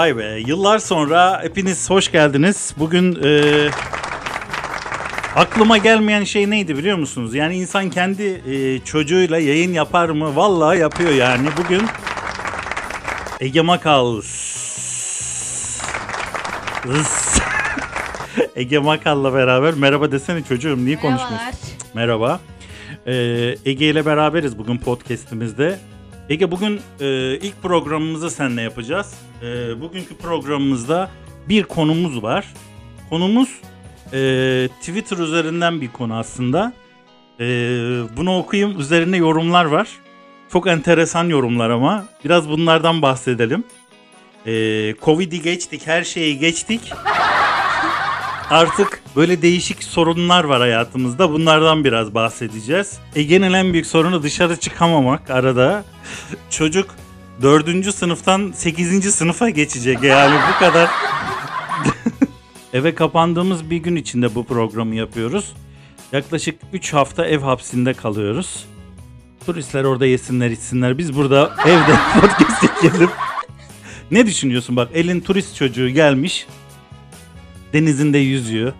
Vay be yıllar sonra hepiniz hoş geldiniz. Bugün e, aklıma gelmeyen şey neydi biliyor musunuz? Yani insan kendi e, çocuğuyla yayın yapar mı? Vallahi yapıyor yani. Bugün Ege Makal Zıs. Ege Makal'la beraber merhaba desene çocuğum niye konuşmuyorsun? Merhabalar. Merhaba. Ee, Ege ile beraberiz bugün podcast'imizde. Ege bugün e, ilk programımızı seninle yapacağız. E, bugünkü programımızda bir konumuz var. Konumuz e, Twitter üzerinden bir konu aslında. E, bunu okuyayım. Üzerine yorumlar var. Çok enteresan yorumlar ama. Biraz bunlardan bahsedelim. E, Covid'i geçtik, her şeyi geçtik. Artık böyle değişik sorunlar var hayatımızda. Bunlardan biraz bahsedeceğiz. Ege'nin en büyük sorunu dışarı çıkamamak arada. Çocuk 4. sınıftan 8. sınıfa geçecek yani bu kadar. Eve kapandığımız bir gün içinde bu programı yapıyoruz. Yaklaşık 3 hafta ev hapsinde kalıyoruz. Turistler orada yesinler içsinler. Biz burada evde podcast çekelim. Ne düşünüyorsun bak elin turist çocuğu gelmiş. Denizinde yüzüyor.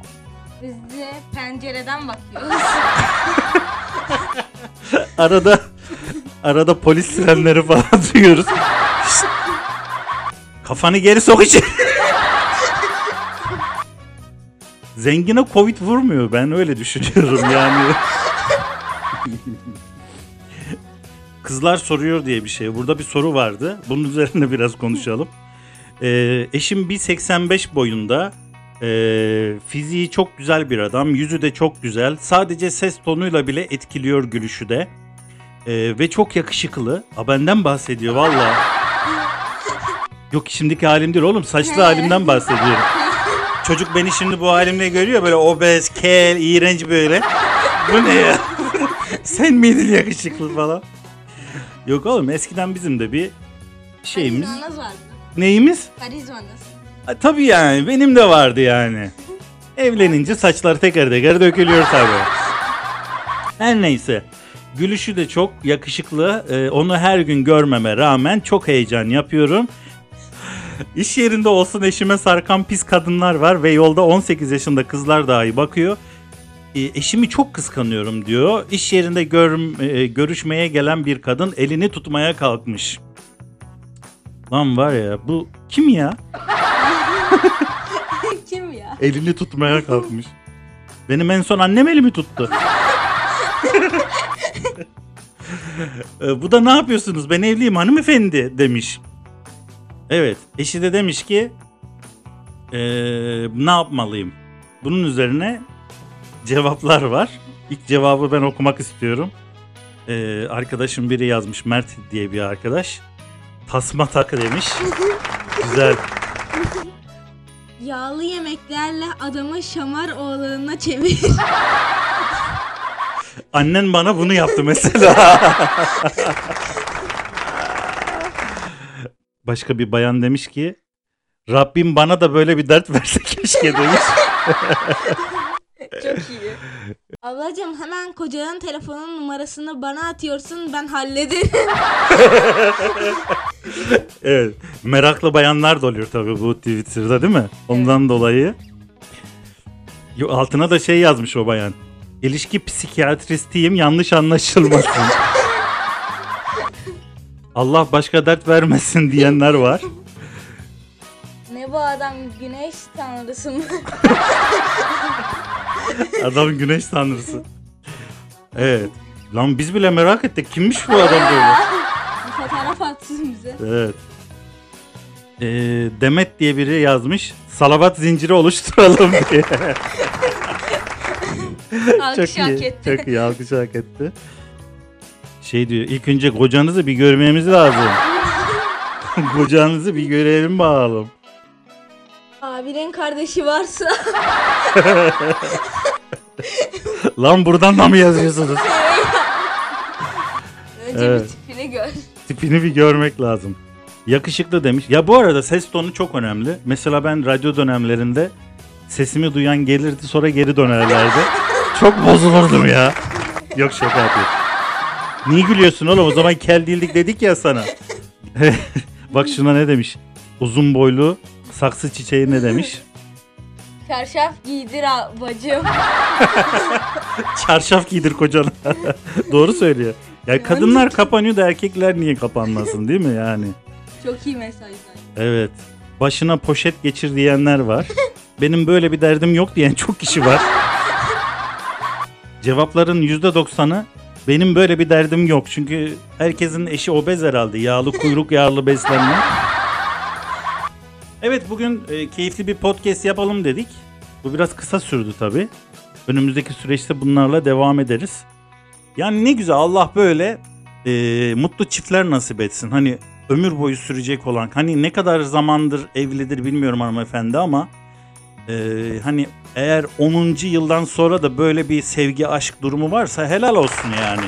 Biz de pencereden bakıyoruz. Arada arada polis sirenleri falan duyuyoruz. Kafanı geri sok içeri. Zengine Covid vurmuyor. Ben öyle düşünüyorum yani. Kızlar soruyor diye bir şey. Burada bir soru vardı. Bunun üzerine biraz konuşalım. Ee, eşim 1.85 boyunda. Ee, fiziği çok güzel bir adam. Yüzü de çok güzel. Sadece ses tonuyla bile etkiliyor gülüşü de. Ee, ve çok yakışıklı. A benden bahsediyor valla. Yok şimdiki halim değil oğlum. Saçlı halimden bahsediyorum. Çocuk beni şimdi bu halimle görüyor böyle obez, kel, iğrenç böyle. Bu ne ya? Sen miydin yakışıklı falan? Yok oğlum eskiden bizim de bir şeyimiz. Karizmanız vardı. Neyimiz? Karizmanız. Tabii yani benim de vardı yani. Evlenince saçlar teker teker dökülüyor tabii. Her neyse. Gülüşü de çok yakışıklı. Ee, onu her gün görmeme rağmen çok heyecan yapıyorum. İş yerinde olsun eşime sarkan pis kadınlar var ve yolda 18 yaşında kızlar dahi bakıyor. E, eşimi çok kıskanıyorum diyor. İş yerinde gör, e, görüşmeye gelen bir kadın elini tutmaya kalkmış. Lan var ya bu kim ya? Kim ya? Elini tutmaya kalkmış. Benim en son annem elimi tuttu. E, Bu da ne yapıyorsunuz? Ben evliyim hanımefendi demiş. Evet. Eşi de demiş ki e, ne yapmalıyım? Bunun üzerine cevaplar var. İlk cevabı ben okumak istiyorum. E, arkadaşım biri yazmış. Mert diye bir arkadaş. Tasma tak demiş. Güzel. Yağlı yemeklerle adamı şamar oğlanına çevir. Annen bana bunu yaptı mesela. Başka bir bayan demiş ki Rabbim bana da böyle bir dert verse keşke demiş. Çok iyi. Ablacığım hemen kocanın telefonun numarasını bana atıyorsun ben hallederim. evet. Meraklı bayanlar da oluyor tabii bu Twitter'da değil mi? Ondan dolayı. Yo, altına da şey yazmış o bayan. İlişki psikiyatristiyim yanlış anlaşılmasın. Allah başka dert vermesin diyenler var. ne bu adam güneş tanrısı mı? Adam güneş tanrısı. Evet. Lan biz bile merak ettik. Kimmiş bu adam böyle? Bir fotoğraf atsın bize. Evet. Ee, Demet diye biri yazmış. Salavat zinciri oluşturalım diye. Alkış çok hak iyi. etti. Çok iyi. Alkış hak etti. Şey diyor. ilk önce kocanızı bir görmemiz lazım. Kocanızı bir görelim bakalım. Abinin kardeşi varsa Lan buradan da mı yazıyorsunuz? önce Evet. bir tipini gör. Tipini bir görmek lazım. Yakışıklı demiş. Ya bu arada ses tonu çok önemli. Mesela ben radyo dönemlerinde sesimi duyan gelirdi sonra geri dönerlerdi. çok bozulurdum ya. Yok şaka yapıyorum. Niye gülüyorsun oğlum? O zaman kel değildik dedik ya sana. Bak şuna ne demiş. uzun boylu saksı çiçeği ne demiş? Çarşaf giydir bacım. Çarşaf giydir kocana. Doğru söylüyor. Ya kadınlar kapanıyor da erkekler niye kapanmasın değil mi yani? Çok iyi mesajlar. Evet. Başına poşet geçir diyenler var. Benim böyle bir derdim yok diyen çok kişi var. Cevapların %90'ı benim böyle bir derdim yok. Çünkü herkesin eşi obez herhalde. Yağlı kuyruk yağlı beslenme. Evet bugün e, keyifli bir podcast yapalım dedik. Bu biraz kısa sürdü tabii. Önümüzdeki süreçte bunlarla devam ederiz. Yani ne güzel Allah böyle e, mutlu çiftler nasip etsin. Hani ömür boyu sürecek olan hani ne kadar zamandır evlidir bilmiyorum hanımefendi ama e, hani eğer 10. yıldan sonra da böyle bir sevgi aşk durumu varsa helal olsun yani.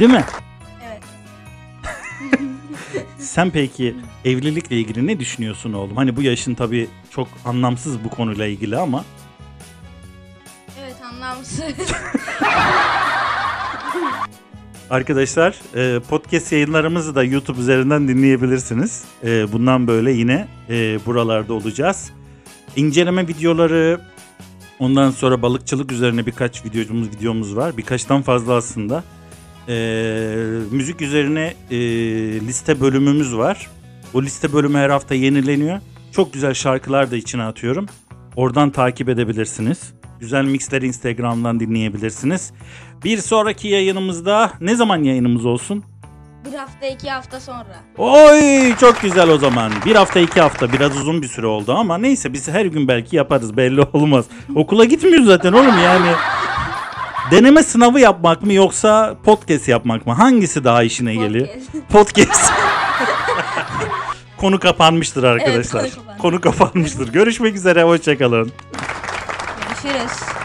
Değil mi? Sen peki evlilikle ilgili ne düşünüyorsun oğlum? Hani bu yaşın tabii çok anlamsız bu konuyla ilgili ama Evet anlamsız. Arkadaşlar e, podcast yayınlarımızı da YouTube üzerinden dinleyebilirsiniz. E, Bundan böyle yine e, buralarda olacağız. İnceleme videoları, ondan sonra balıkçılık üzerine birkaç videomuz videomuz var. Birkaçtan fazla aslında. E, Müzik üzerine e, liste bölümümüz var. O liste bölümü her hafta yenileniyor. Çok güzel şarkılar da içine atıyorum. Oradan takip edebilirsiniz. Güzel mixleri Instagram'dan dinleyebilirsiniz. Bir sonraki yayınımızda ne zaman yayınımız olsun? bir hafta iki hafta sonra. Oy çok güzel o zaman. Bir hafta iki hafta biraz uzun bir süre oldu ama neyse biz her gün belki yaparız belli olmaz. Okula gitmiyoruz zaten oğlum yani. Deneme sınavı yapmak mı yoksa podcast yapmak mı? Hangisi daha işine geliyor? Podcast. Konu kapanmıştır arkadaşlar. konu kapandı. konu kapanmıştır. Görüşmek üzere hoşçakalın. Görüşürüz.